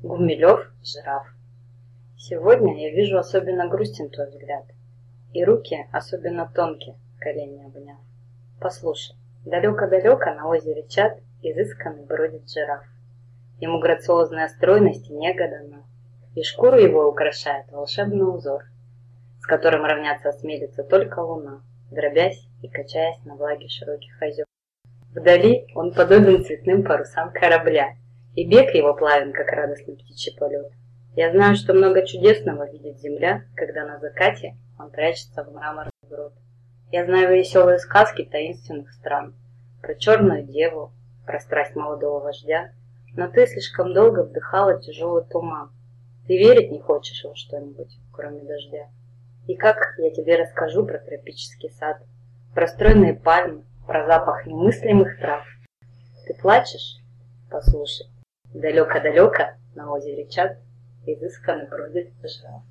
Гумилев, жираф. Сегодня я вижу особенно грустен твой взгляд, И руки особенно тонкие, колени обняв. Послушай, далеко-далеко на озере чат Изысканный бродит жираф. Ему грациозная стройность и нега дана, И шкуру его украшает волшебный узор, С которым равняться осмелится только луна, Дробясь и качаясь на влаге широких озер. Вдали он подобен цветным парусам корабля, И бег его плавен, как радостный птичий полет. Я знаю, что много чудесного видит земля, Когда на закате он прячется в мраморный грот. Я знаю веселые сказки таинственных стран, Про черную деву, про страсть молодого вождя, Но ты слишком долго вдыхала тяжелый туман. Ты верить не хочешь во что-нибудь, кроме дождя. И как я тебе расскажу про тропический сад, Про стройные пальмы, про запах немыслимых трав. Ты плачешь? Послушай, далеко-далеко на озере чат изысканно бродит жираф.